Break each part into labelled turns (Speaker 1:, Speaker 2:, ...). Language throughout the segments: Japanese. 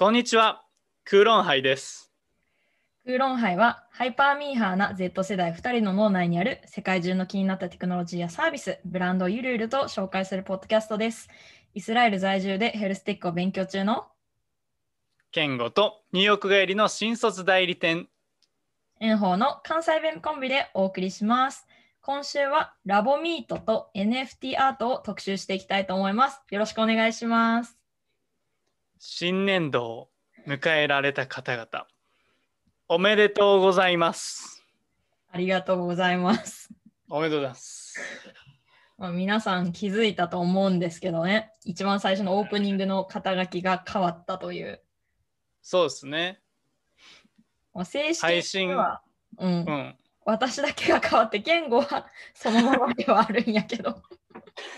Speaker 1: こんにちは、クーロンハイです。
Speaker 2: クーロンハイはハイパーミーハーな Z 世代2人の脳内にある世界中の気になったテクノロジーやサービス、ブランドをゆるゆると紹介するポッドキャストです。イスラエル在住でヘルステックを勉強中の
Speaker 1: ケンゴとニューヨーク帰りの新卒代理店。
Speaker 2: エンホーの関西弁コンビでお送りします。今週は lab meat と NFT アートを特集していきたいと思います。よろしくお願いします。
Speaker 1: 新年度を迎えられた方々、おめでとうございます。
Speaker 2: ありがとうございます。
Speaker 1: おめでとうございます。
Speaker 2: まあ、皆さん気づいたと思うんですけどね、一番最初のオープニングの肩書きが変わったという。
Speaker 1: そうですね。
Speaker 2: まあ、正式
Speaker 1: 配信
Speaker 2: には、うん
Speaker 1: うん。
Speaker 2: 私だけが変わって言語はそのままではあるんやけど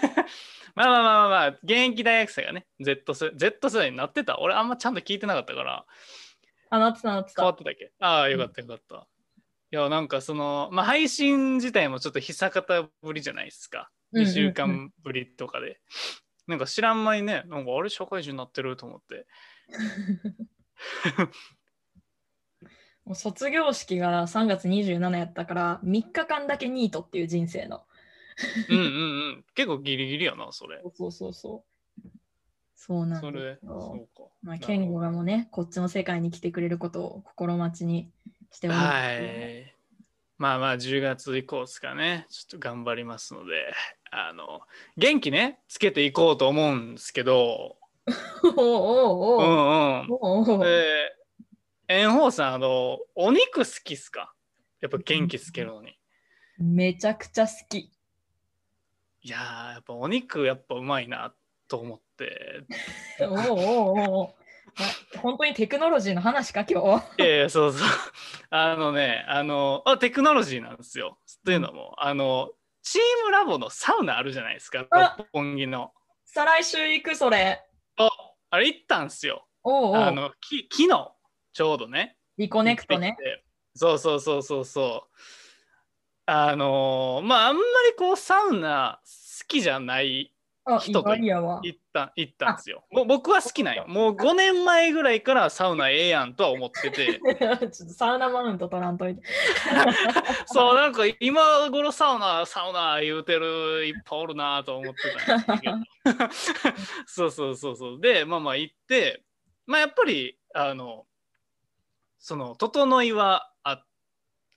Speaker 1: まあまあまあまあまあ、現役大学生がね、Z 世 Z 世代になってた。俺あんまちゃんと聞いてなかったから、
Speaker 2: あなってたなって
Speaker 1: 変わ
Speaker 2: た
Speaker 1: ってたっけ？ああ、よかったよかった。いや、なんかその、まあ配信自体もちょっと久方ぶりじゃないですか。2
Speaker 2: うんうんうん
Speaker 1: 週間ぶりとかで。なんか知らん間にね、なんかあれ社会人になってると思って。
Speaker 2: もう卒業式が3月27やったから3日間だけニートっていう人生の
Speaker 1: うんうんうん。結構ギリギリやな、それ。
Speaker 2: そうそうそうそうなん
Speaker 1: それ、そうか。
Speaker 2: まあ、
Speaker 1: なるほど
Speaker 2: 健吾がもねこっちの世界に来てくれることを心待ちにしております、
Speaker 1: はい。まあまあ、10月以降ですかね。ちょっと頑張りますので、あの、元気ね、つけていこうと思うんですけど、
Speaker 2: おうおうおう
Speaker 1: うんうん。えー、炎鵬さん、あの、お肉好きっすか？やっぱ元気つけるのに。
Speaker 2: めちゃくちゃ好き。
Speaker 1: いやー、やっぱお肉やっぱうまいなと思って。
Speaker 2: おうおうおうお本当にテクノロジーの話か今日。
Speaker 1: いやいや、そうそう。あのね、あの、あ、テクノロジーなんですよ。というのも、あの、チームラボのサウナあるじゃないですか、
Speaker 2: あ
Speaker 1: 六本木の。
Speaker 2: 再来週行くそれ。
Speaker 1: あ、あれ行ったんすよ。
Speaker 2: おうおう
Speaker 1: あの、き昨日、ちょうどね。
Speaker 2: リコネクトね。
Speaker 1: そうそうそうそうそう。あのまああんまりこうサウナ好きじゃない人と。行った行ったんですよ。もう僕は好きなんよ。もう5年前ぐらいからサウナええやんとは思ってて。
Speaker 2: ちょっとサウナマウント取らんといて。
Speaker 1: そうなんか今頃サウナサウナ言うてるいっぱいおるなと思ってたんですけど そうそうそうそうでまあまあ行ってまあやっぱりあのその整いは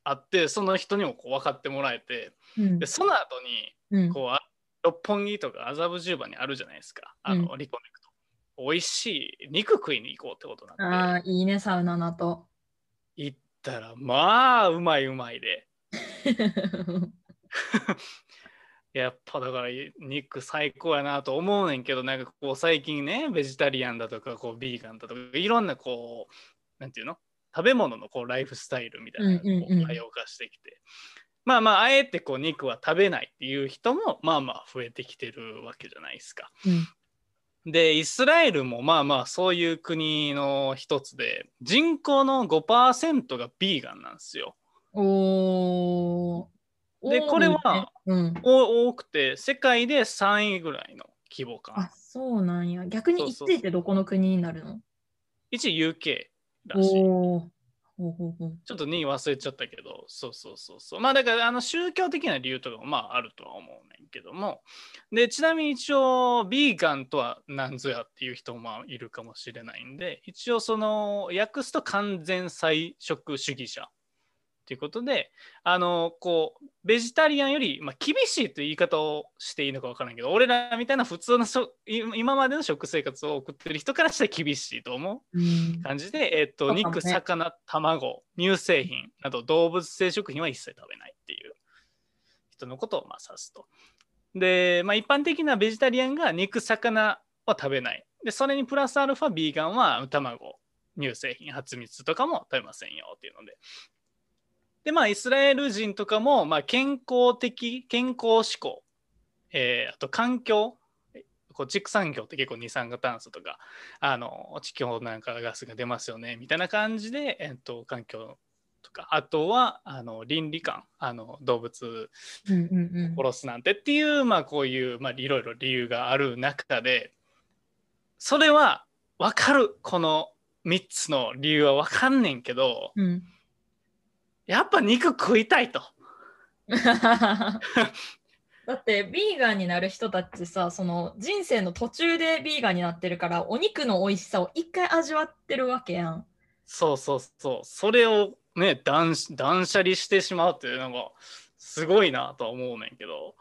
Speaker 1: ああってその人にもこう分かってもらえて
Speaker 2: うん。
Speaker 1: でその後に
Speaker 2: うん。
Speaker 1: こうあ六本木とか麻布十番にあるじゃないですか。あの、リコネクト。美味しい肉食いに行こうってことなって。
Speaker 2: あ、いいね、サウナの後。
Speaker 1: 行ったらまあうまいうまいで。やっぱだから肉最高やなと思うねんけどなんかこう最近ねベジタリアンだとかこうビーガンだとかいろんなこうなんていうの？食べ物のこうライフスタイルみたいなのがこ
Speaker 2: うんうんうん。
Speaker 1: う多様化してきて、まあまああえてこう肉は食べないっていう人もまあまあ増えてきてるわけじゃないですか。
Speaker 2: うん。
Speaker 1: でイスラエルもまあまあそういう国の一つで人口の5%がビーガンなんですよ。
Speaker 2: おー。
Speaker 1: でこれは、
Speaker 2: うん、
Speaker 1: お多くて世界で3位ぐらいの規模感。
Speaker 2: あ、そうなんや。逆に
Speaker 1: そうそう
Speaker 2: 1位ってどこの国になるの
Speaker 1: ？1位 UK らしい。ちょっと2位忘れちゃったけどそうそうそうそう。まあだからあの宗教的な理由とかもまああるとは思うねんけども。でちなみに一応ビーガンとは何ぞやっていう人もまあいるかもしれないんで一応その訳すと完全菜食主義者ということであのこうベジタリアンより、まあ、厳しいという言い方をしていいのか分からないけど俺らみたいな普通の今までの食生活を送ってる人からしたら厳しいと思う
Speaker 2: うん
Speaker 1: 感じで、えっと
Speaker 2: ね
Speaker 1: 肉、魚、卵、乳製品など動物性食品は一切食べないっていう人のことをまあ指すと。で、まあ、一般的なベジタリアンが肉、魚は食べない。で、それにプラスアルファ、ビーガンは卵、乳製品、蜂蜜とかも食べませんよっていうので。で、まあ、イスラエル人とかも、まあ、健康的、健康志向、えーあと環境、こう畜産業って結構二酸化炭素とかあの地球なんかガスが出ますよねみたいな感じで、えっと、環境とかあとはあの倫理観あの動物
Speaker 2: うんうんうん
Speaker 1: 殺すなんてっていう、まあ、こういう、まあ、いろいろ理由がある中でそれは分かるこの3つの理由は分かんねんけど
Speaker 2: うん。
Speaker 1: やっぱ肉食いたいと。
Speaker 2: だってビーガンになる人たちさその人生の途中でビーガンになってるからお肉の美味しさを一回味わってるわけやん。
Speaker 1: そうそうそうそれをね断断捨離してしまうっていうのがすごいなとは思うねんけど、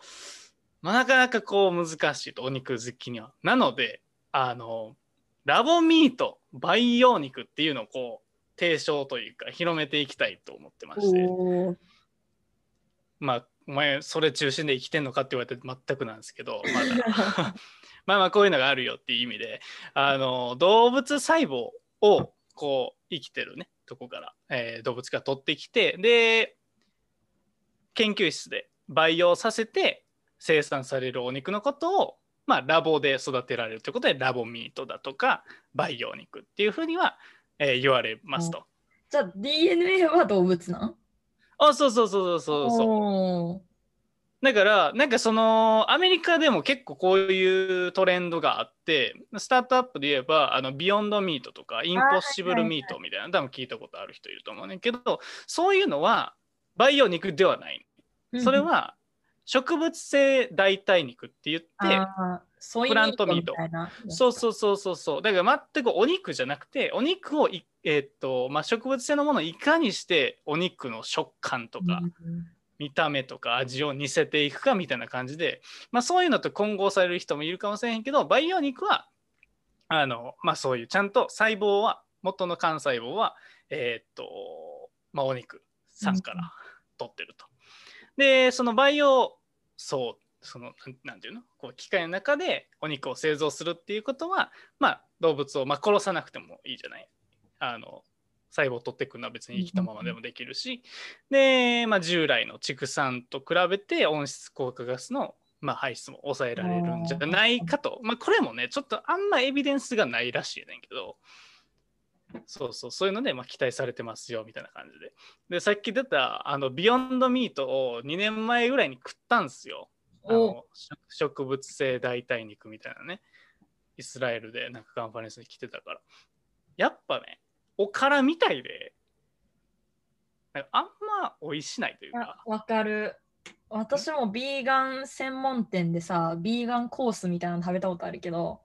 Speaker 1: まあ、なかなかこう難しいとお肉好きには。なのであのラボミート培養肉っていうのをこう提唱というか広めていきたいと思ってまして。まあお前それ中心で生きてんのかって言われて全くなんですけどまだ まあまあこういうのがあるよっていう意味であの動物細胞をこう生きてるねとこから、えー動物が取ってきてで研究室で培養させて生産されるお肉のことを、まあ、ラボで育てられるということでラボミートだとか培養肉っていうふうには、えー言われますと。
Speaker 2: じゃあ DNA は動物なん？
Speaker 1: あそうそうそうそうそうそう。だからなんかそのアメリカでも結構こういうトレンドがあってスタートアップで言えばあのビヨンドミートとかインポッシブルミートみたいな多分聞いたことある人いると思うねんけどそういうのは培養肉ではない。それは植物性代替肉って言ってプラントミート。そうそうそうそうそう。だから全くお肉じゃなくてお肉をいえーっとまあ植物性のものをいかにしてお肉の食感とか、
Speaker 2: うん
Speaker 1: 見た目とか味を似せていくかみたいな感じで、まあ、そういうのと混合される人もいるかもしれへんけど培養肉はあの、まあ、そういうちゃんと細胞は元の幹細胞はえーっと、まあ、お肉さんから取ってると。でその培養層そのなんていうの？こう機械の中でお肉を製造するっていうことは、まあ、動物を、まあ、殺さなくてもいいじゃない？あの細胞を取っていくのは別に生きたままでもできるし、で、まあ、従来の畜産と比べて温室効果ガスの、まあ、排出も抑えられるんじゃないかと、まあ、これもねちょっとあんまエビデンスがないらしいねんけど。そうそうそういうので、まあ、期待されてますよみたいな感じで。でさっき出たあのビヨンドミートを2年前ぐらいに食ったんですよ。あ
Speaker 2: お
Speaker 1: の植植物性代替肉みたいなね。イスラエルでなんかカンファレンスに来てたから。やっぱねおからみたいでなんかあんま美味しないという
Speaker 2: あ
Speaker 1: か
Speaker 2: わかる。私もビーガン専門店でさ、ビーガンコースみたいなの食べたことあるけど、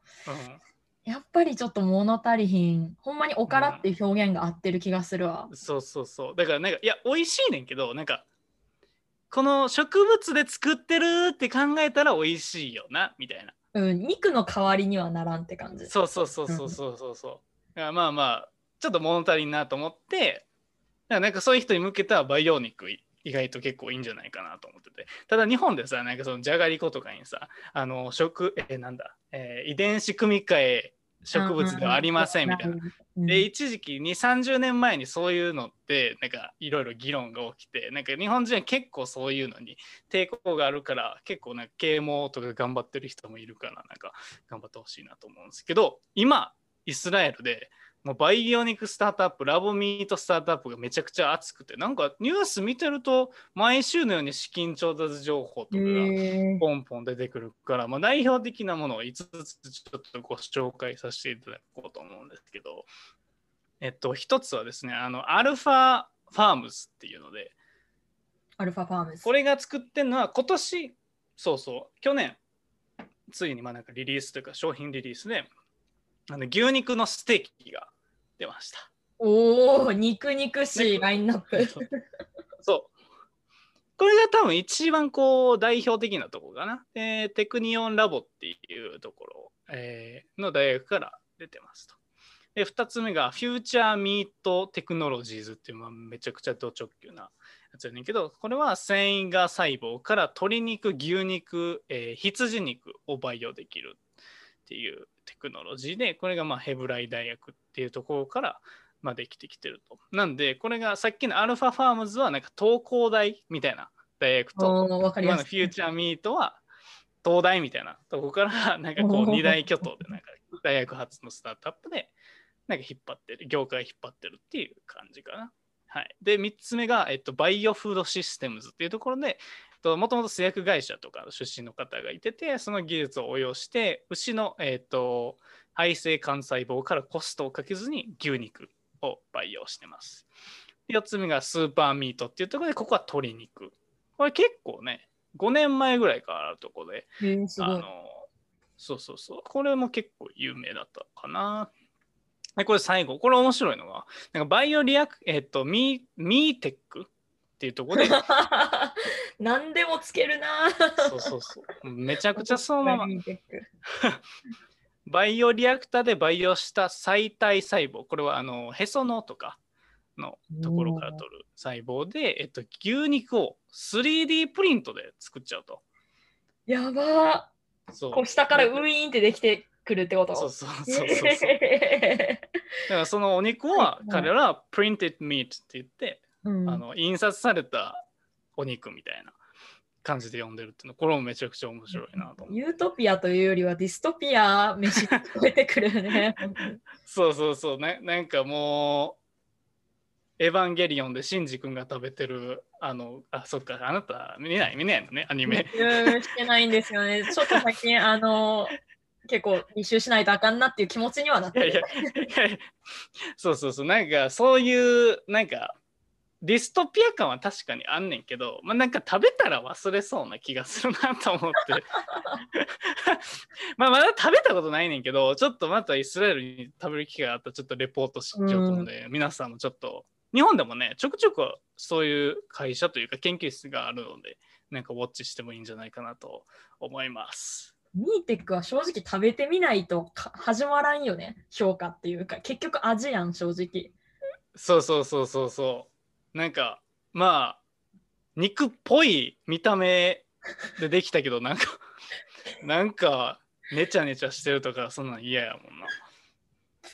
Speaker 2: やっぱりちょっと物足りひん。ほんまにおからっていう表現が合ってる気がするわ
Speaker 1: う。ん、そうそうそうだからなんかいや美味しいねんけどなんかこの植物で作ってるって考えたら美味しいよなみたいな
Speaker 2: うん、肉の代わりにはならんって感じ。
Speaker 1: そうそうそうそうそうそうそうまあまあちょっと物足りんなと思ってなんかそういう人に向けた培養肉意外と結構いいんじゃないかなと思っててただ日本でさなんかそのじゃがりことかにさあの食えーなんだ、えー遺伝子組み換え植物ではありませんみたいな。
Speaker 2: うん。
Speaker 1: で一時期2 3 0年前にそういうのってなんかいろいろ議論が起きてなんか日本人は結構そういうのに抵抗があるから結構なんか啓蒙とか頑張ってる人もいるからなんか頑張ってほしいなと思うんですけど今イスラエルでもう培養肉スタートアップラボミートスタートアップがめちゃくちゃ熱くてなんかニュース見てると毎週のように資金調達情報とかがポンポン出てくるから、まあ、代表的なものを5つちょっとご紹介させていただこうと思うんですけど、えっと、一つはですね、あの、アルファファームズっていうので、
Speaker 2: アルファファームズ。
Speaker 1: これが作ってるのは今年、そうそう、去年、ついにまあなんかリリースというか商品リリースで、あの牛肉のステーキが出ました。
Speaker 2: おお、肉肉しいラインナップ。
Speaker 1: そ うそう。これが多分一番こう代表的なところかな。でテクニオンラボっていうところ、えーの大学から出てますと。で、2つ目がフューチャーミートテクノロジーズっていう、まあ、めちゃくちゃド直球なやつやねんけど、これは繊維が細胞から鶏肉、牛肉、えー羊肉を培養できるっていうテクノロジーで、これがまあヘブライ大学っていうところから、まあ、できてきてると。なんで、これがさっきのアルファファームズはなんか東工大みたいな大学と、今の。フューチャーミートは東大みたいなとこから なんかこう二大巨頭でなんか大学発のスタートアップでなんか引っ張ってる業界引っ張ってるっていう感じかな。はい、で3つ目が、えっと、バイオフードシステムズっていうところでもともと製薬会社とか出身の方がいててその技術を応用して牛の、えっと、肺性幹細胞からコストをかけずに牛肉を培養してます。4つ目がスーパーミートっていうところで、ここは鶏肉。これ結構ね、5年前ぐらいからあるところで、
Speaker 2: へえすごい。
Speaker 1: あのそうそうそう。これも結構有名だったかな。でこれ最後、これ面白いのが、なんかバイオリアク、えっと、ミーミーテックっていうところで、
Speaker 2: 何でもつけるな。
Speaker 1: そうそうそう。めちゃくちゃそのまま、バイオリアクターで培養した細体細胞、これはあのへその緒とかのところから取る細胞で、えっと、牛肉を 3D プリントで作っちゃうと。
Speaker 2: やば
Speaker 1: そう
Speaker 2: ー。こう下からウィーンってできてくるってこと？
Speaker 1: そうそうそうそう。だ
Speaker 2: へ
Speaker 1: からそのお肉は
Speaker 2: はい
Speaker 1: 彼らは printed meat って言って、
Speaker 2: ーうん
Speaker 1: あの印刷されたお肉みたいな感じで呼んでるっていうのこれもめちゃくちゃ面白いなと思う。
Speaker 2: ユートピアというよりはディストピア飯が聞こえてくるね。
Speaker 1: そうそうそうななんかもうエヴァンゲリオンでシンジ君が食べてるあのあそっかあなた見ない見ないのねアニメ。
Speaker 2: うんしてないんですよね。ちょっと最近、あの、結構履修しないとあかんなっていう気持ちにはなってる。
Speaker 1: そうそうそうなんかそういうなんかディストピア感は確かにあんねんけど、まあ、なんか食べたら忘れそうな気がするなと思って まあまだ食べたことないねんけどちょっとまたイスラエルに食べる機会があったらちょっとレポートしようと思うので、皆さんもちょっと日本でもねちょくちょくそういう会社というか研究室があるのでなんかウォッチしてもいいんじゃないかなと思います。
Speaker 2: ミーテックは正直食べてみないとか始まらんよね、評価っていうか、結局味やん、正直。
Speaker 1: そうそうそうそうそう。なんかまあ肉っぽい見た目でできたけどなんか なんかネチャネチャしてるとかそんなん嫌やもんな。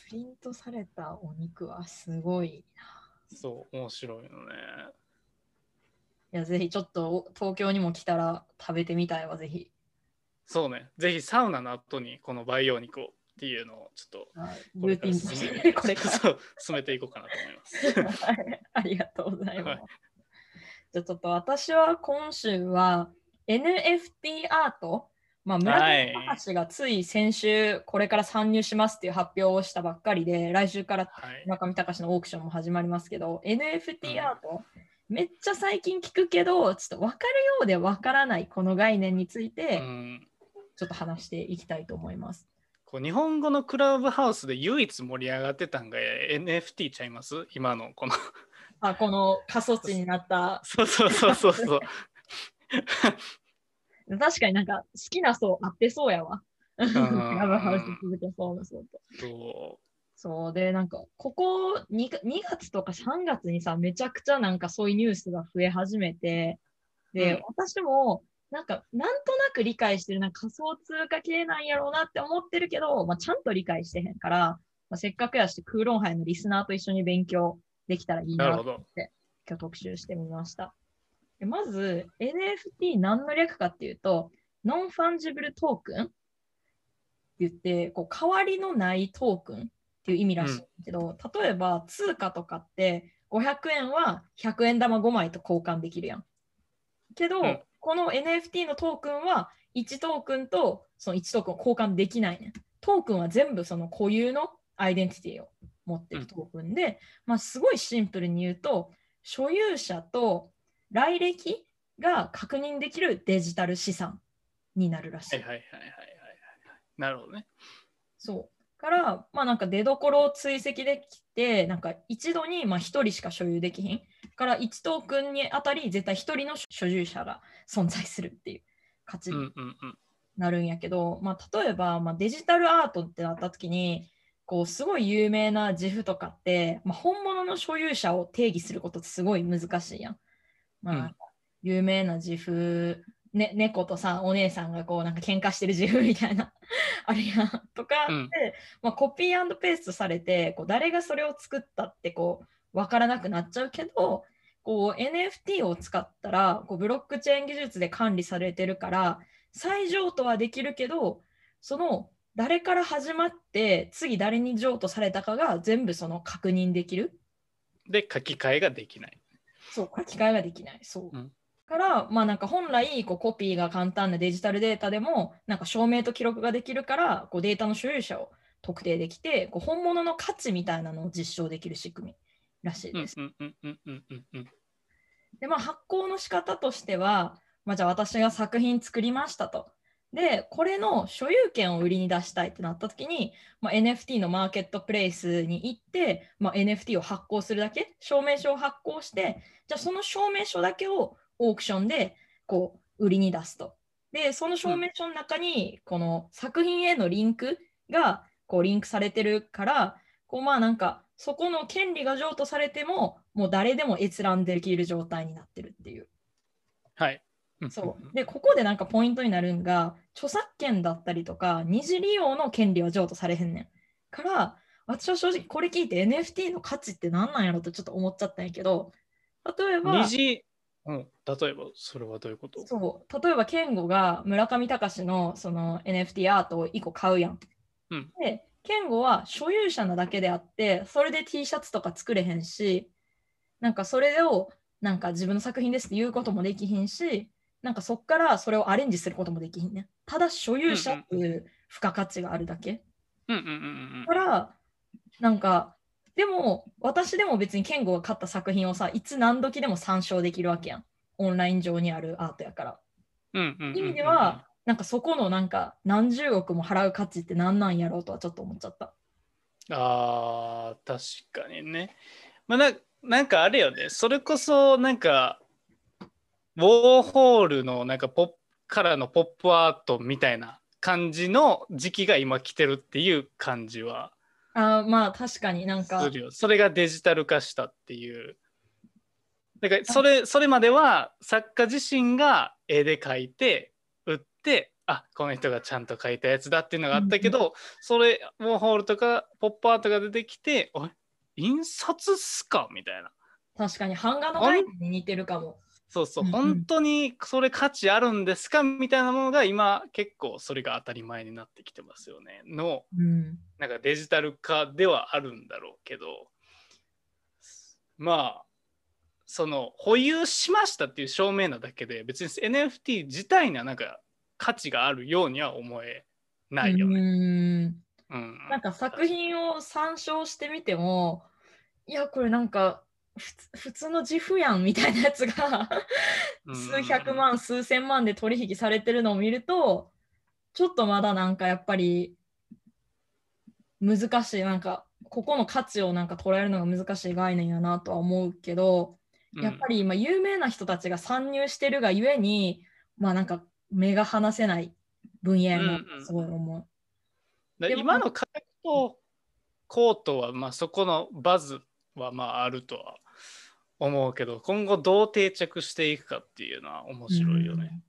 Speaker 2: プリントされたお肉はすごいな。
Speaker 1: そう面白いのね。
Speaker 2: いや、ぜひちょっと東京にも来たら食べてみたいわ、ぜひ。
Speaker 1: そうね。ぜひサウナの後にこの培養肉をっていうのをちょっと
Speaker 2: はい
Speaker 1: これ
Speaker 2: これから。
Speaker 1: 進めていこうかなと思います。
Speaker 2: は いありがとうございます。
Speaker 1: はい
Speaker 2: じゃあちょっと私は今週は NFT アート、まあ、村
Speaker 1: はい
Speaker 2: 上隆がつい先週これから参入しますっていう発表をしたばっかりで来週から
Speaker 1: はい。
Speaker 2: 村上隆のオークションも始まりますけど NFT
Speaker 1: うん
Speaker 2: アート、めっちゃ最近聞くけどちょっと分かるようで分からないこの概念について
Speaker 1: うん
Speaker 2: ちょっと話していきたいと思います。
Speaker 1: こう日本語のクラブハウスで唯一盛り上がってたんが NFT ちゃいます？今のこの。
Speaker 2: あこの過疎地になった。
Speaker 1: そうそうそうそうそう。
Speaker 2: 確かになんか好きな層あってそうやわ。ク
Speaker 1: ん。
Speaker 2: ラブハウス続けそうなそうと。
Speaker 1: そ
Speaker 2: そう。で、なんか、ここ 2, 2月とか3月にさ、めちゃくちゃなんかそういうニュースが増え始めて、で、
Speaker 1: うん。
Speaker 2: 私も、なんか、なんとなく理解してる、なんか仮想通貨系なんやろうなって思ってるけど、まあ、ちゃんと理解してへんから、まあ、せっかくやし、空論杯のリスナーと一緒に勉強できたらいいなと
Speaker 1: なるほど。
Speaker 2: 今日特集してみました。でまず、NFT 何の略かっていうと、 Non-Fungible Token って言って、こう代わりのないトークンっていう意味らしいんだけど、例えば通貨とかって500円は100円玉5枚と交換できるやん。けど、
Speaker 1: うん
Speaker 2: この NFT のトークンは1トークンとその1トークンを交換できないねん。トークンは全部その固有のアイデンティティを持ってるトークンで、まあ、すごいシンプルに言うと、所有者と来歴が確認できるデジタル資産になるらしい。
Speaker 1: はいはいはいはいはいはい。なるほどね。
Speaker 2: そう。から、まあなんか出どころを追跡できて、なんか一度にまあ1人しか所有できひん。から1トークンにあたり絶対1人の所有者が存在するっていう価値に。なるんやけど、まあ、例えば、まあ、デジタルアートってなった時にこうすごい有名な自負とかって、まあ、本物の所有者を定義することってすごい難しいやん。まあ有名な自負、ね、猫とさお姉さんがこうなんか喧嘩してる自負みたいな あれやんとかって、
Speaker 1: うん。
Speaker 2: まあ、コピーペーストされてこう誰がそれを作ったってこう分からなくなっちゃうけどこう NFT を使ったらこうブロックチェーン技術で管理されてるから再譲渡はできるけどその誰から始まって次誰に譲渡されたかが全部その確認できる。
Speaker 1: で、書き換えができない。
Speaker 2: そう書き換えができない。そう、
Speaker 1: うん
Speaker 2: からまあなんか本来こうコピーが簡単なデジタルデータでもなんか証明と記録ができるからこうデータの所有者を特定できてこう本物の価値みたいなのを実証できる仕組みらしい
Speaker 1: うん
Speaker 2: です。でまあ発行の仕方としては、まあ、じゃあ私が作品作りましたと。でこれの所有権を売りに出したいってなった時に、まあ、NFT のマーケットプレイスに行って、まあ、NFT を発行するだけ証明書を発行してじゃあその証明書だけをオークションでこう売りに出すと。でその証明書の中にこの作品へのリンクがこうリンクされてるからこうまあなんかそこの権利が譲渡されてももう誰でも閲覧できる状態になってるっていう。
Speaker 1: はい。
Speaker 2: そうでここでなんかポイントになるんが著作権だったりとか二次利用の権利は譲渡されへんねん。から私は正直これ聞いて NFT の価値って何なんやろとちょっと思っちゃったんやけど例えば
Speaker 1: 二次、うん、例えばそれはどういうこと？
Speaker 2: そう例えば健吾が村上隆のその NFT アートを1個買うやん。
Speaker 1: うん
Speaker 2: で健吾は所有者なだけであってそれで T シャツとか作れへんしなんかそれをなんか自分の作品ですって言うこともできひんしなんかそっからそれをアレンジすることもできひんね。ただ所有者っていう付加価値があるだけ。
Speaker 1: うんうんうん
Speaker 2: だからなんかでも私でも別に健吾が買った作品をさいつ何時でも参照できるわけやん。オンライン上にあるアートやから。
Speaker 1: うんうんうんうん
Speaker 2: 意味では、なんかそこのなんか何十億も払う価値って何なんやろうとはちょっと思っちゃった。
Speaker 1: あー確かにね。まあななんかあれよねそれこそなんかウォーホールのなんかポップからのポップアートみたいな感じの時期が今来てるっていう感じは
Speaker 2: あーまあ確かになんか。
Speaker 1: それがデジタル化したっていう。だからそれそれまでは作家自身が絵で描いて売ってあこの人がちゃんと描いたやつだっていうのがあったけど、それウォーホールとかポップアートが出てきて「おい印刷っすか?」みたいな。
Speaker 2: 確かに版画の概念に似てるかも。
Speaker 1: そうそう、本当にそれ価値あるんですかみたいなものが今結構それが当たり前になってきてますよね。の
Speaker 2: うん、
Speaker 1: なんかデジタル化ではあるんだろうけど。まあその保有しましたっていう証明なだけで別に NFT 自体にはなんか価値があるようには思えないよね。
Speaker 2: うん。
Speaker 1: うん。
Speaker 2: なんか作品を参照してみてもいやこれなんか普通の自負やんみたいなやつが
Speaker 1: うん
Speaker 2: 数百万数千万で取引されてるのを見るとちょっとまだなんかやっぱり難しい。なんかここの価値をなんか捉えるのが難しい概念やなとは思うけど、やっぱり今有名な人たちが参入してるがゆえにまあなんか目が離せない分野やな
Speaker 1: うんうん。
Speaker 2: すごい思う。
Speaker 1: 今の価格とコートはまあそこのバズはまああるとは思うけど今後どう定着していくかっていうのは面白いよね。
Speaker 2: うん。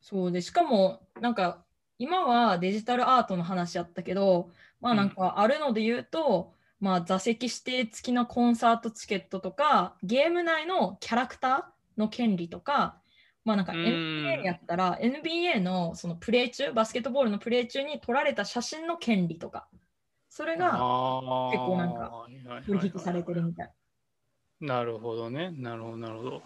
Speaker 2: そうでしかもなんか今はデジタルアートの話やったけどまあなんかあるので言うと、まあ座席指定付きのコンサートチケットとかゲーム内のキャラクターの権利とかまあなんか
Speaker 1: うん。
Speaker 2: NBA やったら NBA のそのプレー中バスケットボールのプレー中に撮られた写真の権利とかそれが
Speaker 1: 結
Speaker 2: 結構なんか取引されてるみたい。
Speaker 1: なるほどね。なるほど、なるほど。
Speaker 2: だ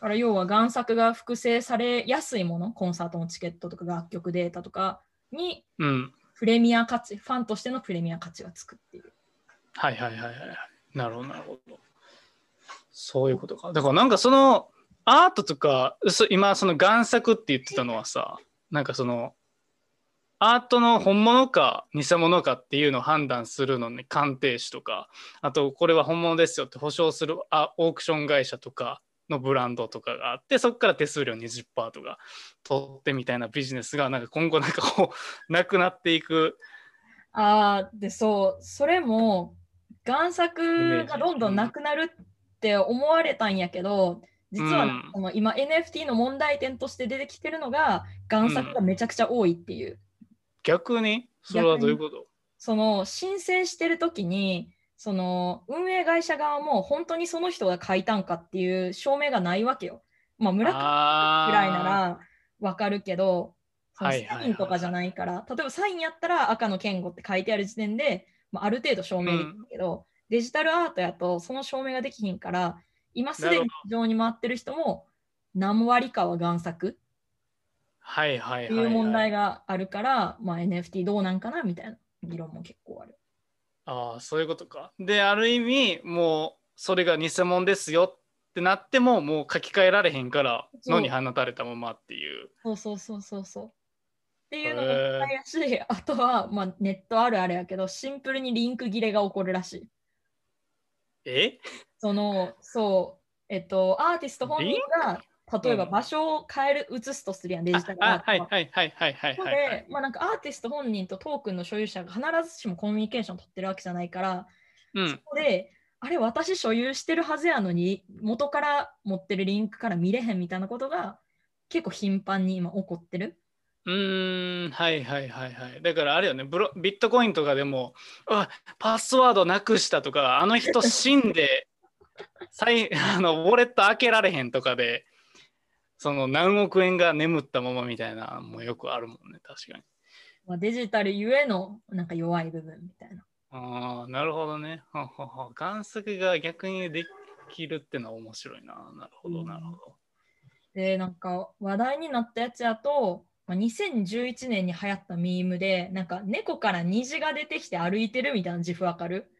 Speaker 2: から要は贋作が複製されやすいもの、コンサートのチケットとか楽曲データとかに
Speaker 1: うん。
Speaker 2: プレミア価値、ファンとしてのプレミア価値がつくっていう。
Speaker 1: はいはいはいはい。なるほど、なるほど。そういうことか。だからなんかそのアートとか、そ今その贋作って言ってたのはさ、なんかそのアートの本物か偽物かっていうのを判断するのに鑑定士とか、あとこれは本物ですよって保証するあオークション会社とかのブランドとかがあって、そこから手数料20%とか取ってみたいなビジネスがなんか今後なんかこう なくなっていく。
Speaker 2: ああ、で、そう、それも贋作がどんどんなくなるって思われたんやけど、実は、の今 NFT の問題点として出てきてるのが贋作がめちゃくちゃ多いっていう。
Speaker 1: 逆に？それはどういうこと？
Speaker 2: その申請してる時にその運営会社側も本当にその人が書いたんかっていう証明がないわけよ。まあ村上
Speaker 1: あー
Speaker 2: ぐらいならわかるけど、サインとかじゃないから、例えばサインやったら赤の健吾って書いてある時点で、まあ、ある程度証明できるけど、デジタルアートやとその証明ができひんから、今すでに非常に回ってる人も何割かは贋作
Speaker 1: はいはい
Speaker 2: って
Speaker 1: はい、はい。
Speaker 2: いう問題があるから、まあ、NFT どうなんかなみたいな議論も結構ある。
Speaker 1: ああ、そういうことか。で、ある意味、もう、それが偽物ですよってなっても、もう書き換えられへんから、野に放たれたままっていう。
Speaker 2: そうそうそうそうそう。っていうのもやし、あとは、まあ、ネットあるあれやけど、シンプルにリンク切れが起こるらしい。
Speaker 1: え？
Speaker 2: その、そう、えっと、アーティスト本人が、例えば
Speaker 1: うん。
Speaker 2: 場所を変える、移すとするやん、デジタルアート
Speaker 1: あはいはいはいはいはいはいはい。
Speaker 2: で、まあなんかアーティスト本人とトークンの所有者が必ずしもコミュニケーション取ってるわけじゃないから、
Speaker 1: うん。
Speaker 2: そこで、あれ、私所有してるはずやのに、元から持ってるリンクから見れへんみたいなことが結構頻繁に今起こってる。
Speaker 1: うーんはいはいはいはい。だからあれよねブロビットコインとかでもあパスワードなくしたとかあの人死んで再あのウォレット開けられへんとかでその何億円が眠ったままみたいなのもよくあるもんね確かに。
Speaker 2: まあ、デジタルゆえのなんか弱い部分みたいな。
Speaker 1: ああなるほどね。ははは。贋作が逆にできるってのは面白いな。なるほどなるほど。
Speaker 2: で、なんか話題になったやつやと、まあ、2011年に流行ったミームで、なんか猫から虹が出てきて歩いてるみたいな自負わかる？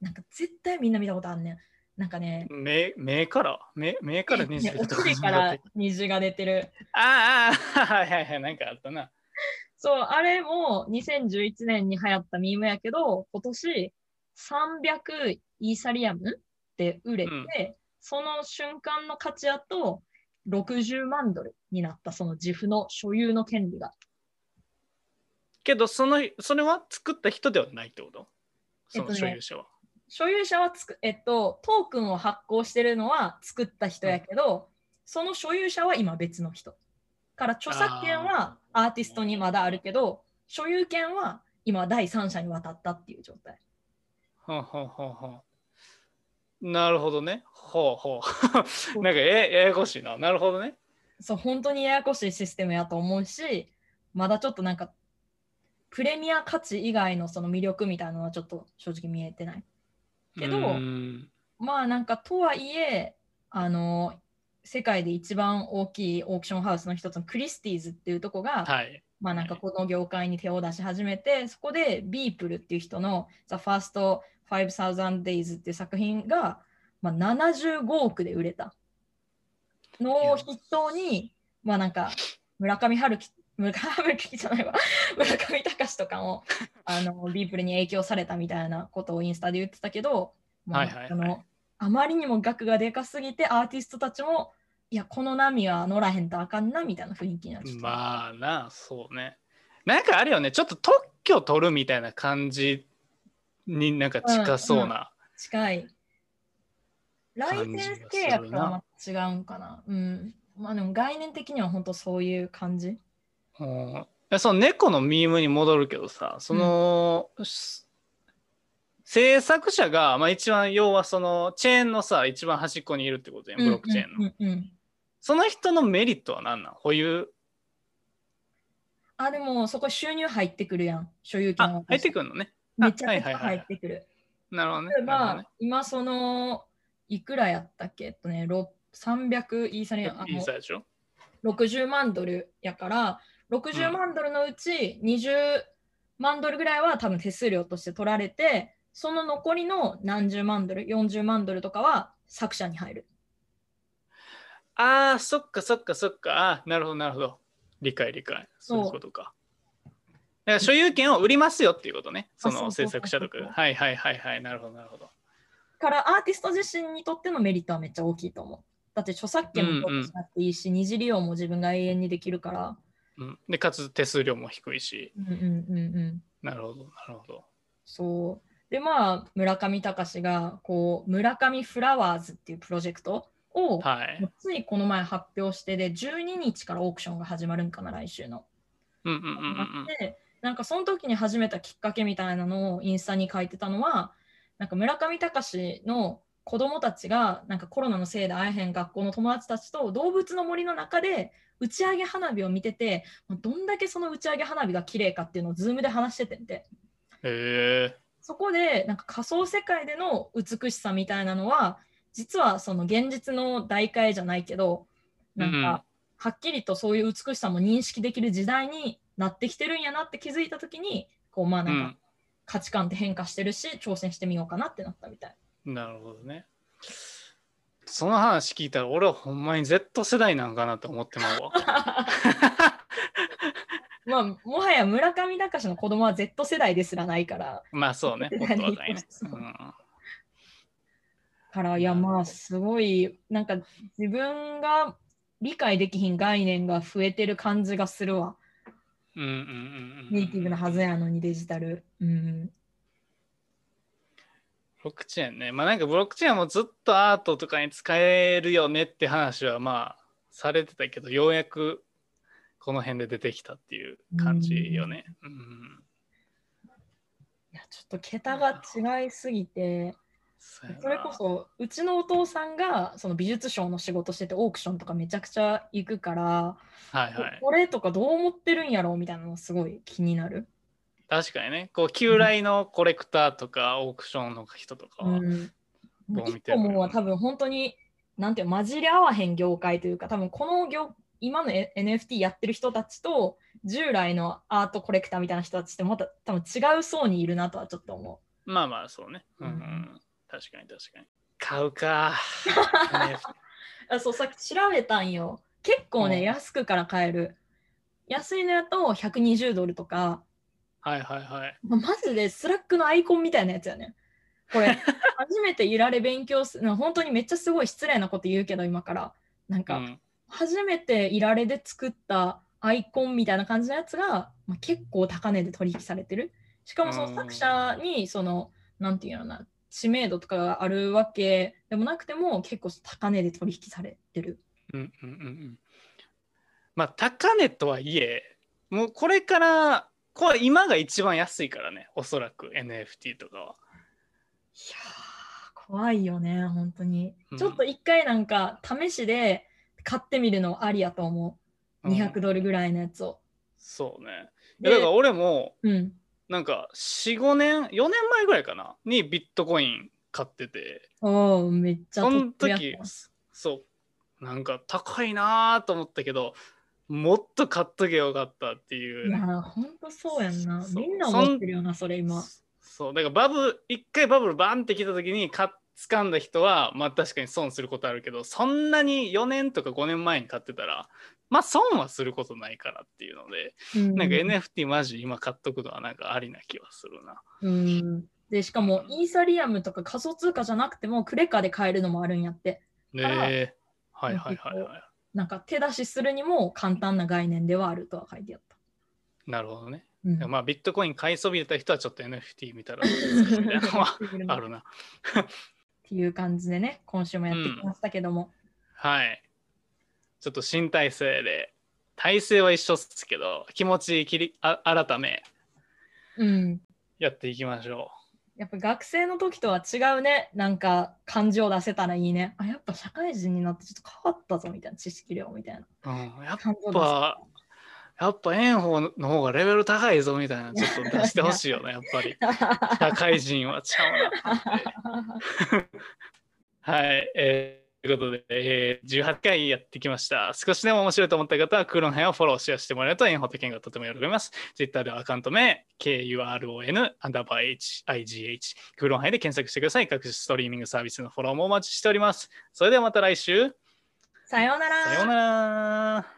Speaker 2: なんか絶対みんな見たことあんねん。なんかね、
Speaker 1: 目目から？目目からねじ
Speaker 2: ねお尻から虹が出てる。
Speaker 1: ああはいはいはい。なんかあったな。
Speaker 2: そう、あれも2011年に流行ったミームやけど、今年300イーサリアムって売れて、
Speaker 1: うん。
Speaker 2: その瞬間の価値やと60万ドルになった、その自負の所有の権利が。
Speaker 1: けどそのそれは作った人ではないってこと？その
Speaker 2: えっとね
Speaker 1: 所有者は、
Speaker 2: つく、えっと、トークンを発行してるのは作った人やけど、その所有者は今別の人。から著作権はアーティストにまだあるけど、所有権は今第三者に渡ったっていう状態。
Speaker 1: はあはあはあはあなるほどね。ほうほう。なんかえややこしいな。なるほどね。
Speaker 2: そう、本当にややこしいシステムやと思うし、まだちょっとなんか、プレミア価値以外のその魅力みたいなのはちょっと正直見えてない。けどまあなんかとはいえ、あの、世界で一番大きいオークションハウスの一つのクリスティーズっていうとこが、
Speaker 1: はい。
Speaker 2: まあなんかこの業界に手を出し始めて、そこでビープルっていう人の The First 5000 Days っていう作品が、まあ、75億で売れたのを筆頭に、まあなんか村上春樹、村上じゃないわ、村上隆とかも あのビープルに影響されたみたいなことをインスタで言ってたけど、まあ
Speaker 1: はいはいはい
Speaker 2: あのあまりにも額がでかすぎてアーティストたちもいやこの波は乗らへんとあかんなみたいな雰囲気になっちゃ。
Speaker 1: まあなそうねなんかあるよねちょっと特許取るみたいな感じになんか近そうな、
Speaker 2: 近い。ライセンス契約とは違うんかな。うん。まあでも概念的には本当そういう感じ。
Speaker 1: うん。えその猫のミームに戻るけどさその、し制作者が、まあ、一番要はそのチェーンのさ一番端っこにいるってことやんブロックチェーンの、
Speaker 2: うんうんうん。うん
Speaker 1: その人のメリットは何なん？保有？
Speaker 2: あ、でもそこ収入入ってくるやん。所有権。
Speaker 1: 入ってくるのね。
Speaker 2: めちゃくちゃ
Speaker 1: はいはいはい
Speaker 2: 入ってくる。
Speaker 1: なるほどね。
Speaker 2: 例えば、
Speaker 1: ね。
Speaker 2: 今その、いくらやったっけ？えっとね、ろ300イーサリアム、あの
Speaker 1: いいさでしょ
Speaker 2: ？60万ドルやから、60万ドルのうち20万ドルぐらいは多分手数料として取られて、その残りの何十万ドル、40万ドルとかは作者に入る。
Speaker 1: あーそっかそっかそっか。あーなるほどなるほど。理解理解。そう。いうことか。だから所有権を売りますよっていうことね。その制作者とかはいはいはいはい。なるほどなるほど。
Speaker 2: からアーティスト自身にとってのメリットはめっちゃ大きいと思う。だって著作権も取ってしまっていいし、二次利用も自分が永遠にできるから。
Speaker 1: うん、でかつ手数料も低いし
Speaker 2: うんうんうんうん。
Speaker 1: なるほどなるほど
Speaker 2: そう。で、まあ、村上隆が、こう、村上フラワーズっていうプロジェクトを、
Speaker 1: はい
Speaker 2: ついこの前発表してで、12日からオークションが始まるんかな、来週の。
Speaker 1: うんうんうんうんうん
Speaker 2: で、なんかその時に始めたきっかけみたいなのをインスタに書いてたのは、なんか村上隆の子供たちがなんかコロナのせいで会えへん学校の友達たちと動物の森の中で打ち上げ花火を見てて、どんだけその打ち上げ花火が綺麗かっていうのをズームで話しててんて。
Speaker 1: へえ
Speaker 2: そこでなんか仮想世界での美しさみたいなのは実はその現実の代替じゃないけどなんかはっきりとそういう美しさも認識できる時代になってきてるんやなって気づいた時にこうまあなんか価値観って変化してるし挑戦してみようかなってなったみたい。
Speaker 1: なるほどね。その話聞いたら俺はほんまに Z 世代なんかなと思ってまうわ。
Speaker 2: まあもはや村上隆の子供は Z 世代ですらないから。
Speaker 1: まあそうね。もっと若いね。
Speaker 2: そう
Speaker 1: うん
Speaker 2: からいやまあすごいなんか自分が理解できひん概念が増えてる感じがするわ。
Speaker 1: うんうんうんうん。
Speaker 2: ネイティブなはずやのにデジタル。うん。
Speaker 1: ブロックチェーンね。まあなんかブロックチェーンもずっとアートとかに使えるよねって話はまあされてたけど、ようやくこの辺で出てきたっていう感じよね。うん。
Speaker 2: いやちょっと桁が違いすぎて。
Speaker 1: そ
Speaker 2: れこそうちのお父さんがその美術商の仕事しててオークションとかめちゃくちゃ行くから、
Speaker 1: はいはい。
Speaker 2: これとかどう思ってるんやろうみたいなのすごい気になる。
Speaker 1: 確かにね。こう、旧来のコレクターとかオークションの人とかは。
Speaker 2: うん、
Speaker 1: どう見
Speaker 2: 一
Speaker 1: てるの
Speaker 2: 個もは多分本当になんていうの混じり合わへん業界というか多分この業今の NFT やってる人たちと従来のアートコレクターみたいな人たちってまた多分違う層にいるなとはちょっと思
Speaker 1: まあまあそうね。うん。確かに確かに。買うか。
Speaker 2: そうさっき調べたんよ。結構ね、
Speaker 1: うん
Speaker 2: 安くから買える。安いのやと120ドルとか、
Speaker 1: はいはいはい。
Speaker 2: まマジでスラックのアイコンみたいなやつやね。これ、初めていられ勉強する、本当にめっちゃすごい失礼なこと言うけど、今から。なんか、
Speaker 1: うん、
Speaker 2: 初めていられで作ったアイコンみたいな感じのやつが、まあ、結構高値で取引されてる。しかもその作者に、その、なんていうのかな、知名度とかがあるわけでもなくても、結構高値で取引されてる。
Speaker 1: うんうんうんうん。まあ高値とはいえ、もうこれから、これ今が一番安いからね、おそらく NFT とかは。
Speaker 2: いやー怖いよね、本当に。
Speaker 1: うん
Speaker 2: ちょっと一回なんか試しで買ってみるのありやと思う。
Speaker 1: うん
Speaker 2: 200ドルぐらいのやつを。
Speaker 1: そうね。
Speaker 2: で
Speaker 1: だから俺も、
Speaker 2: うん。
Speaker 1: なんか4、5年、4年前ぐらいかな、にビットコイン買ってて、
Speaker 2: おお、めっちゃ
Speaker 1: その時そう、なんか高いなと思ったけど、もっと買っとけよかったっていう
Speaker 2: いやー、ほんとそうやんな。
Speaker 1: そう
Speaker 2: みんな思ってるよな、それ今。
Speaker 1: そうだからバブル一回バブルバンって来た時にか掴んだ人はまあ確かに損することあるけどそんなに4年とか5年前に買ってたらまあ損はすることないからっていうので、
Speaker 2: うん
Speaker 1: なんか NFT マジ今買っとくのはなんかありな気はするな。
Speaker 2: うん。で、しかも、イーサリアムとか仮想通貨じゃなくても、クレカで買えるのもあるんやって。
Speaker 1: ねえはいはいはいはい。
Speaker 2: なんか手出しするにも簡単な概念ではあるとは書いてあった。
Speaker 1: なるほどね。
Speaker 2: うん
Speaker 1: まあビットコイン買いそびれた人はちょっと NFT 見たらあるな。
Speaker 2: っていう感じでね、今週もやってきましたけども。
Speaker 1: はい。ちょっと新体制で体制は一緒っすけど気持ち切りあ改め
Speaker 2: うん。
Speaker 1: やっていきましょ
Speaker 2: やっぱ学生の時とは違うね、なんか感情出せたらいいね。あ、やっぱ社会人になってちょっと変わったぞみたいな知識量みたいな。
Speaker 1: う。うん、やっぱやっぱ炎鵬の方がレベル高いぞみたいなちょっと出してほしいよね やっぱり社会人はちゃうな。はい、えーということで、えー18回やってきました。少しでも面白いと思った方は、クーロン編をフォロー、シェアしてもらえると、エンホテケンがとても喜びます。Twitter ではアカウント名、KURON、アンダーバー HIGH、クーロン杯で検索してください。各種ストリーミングサービスのフォローもお待ちしております。それではまた来週。
Speaker 2: さようなら。
Speaker 1: さようなら。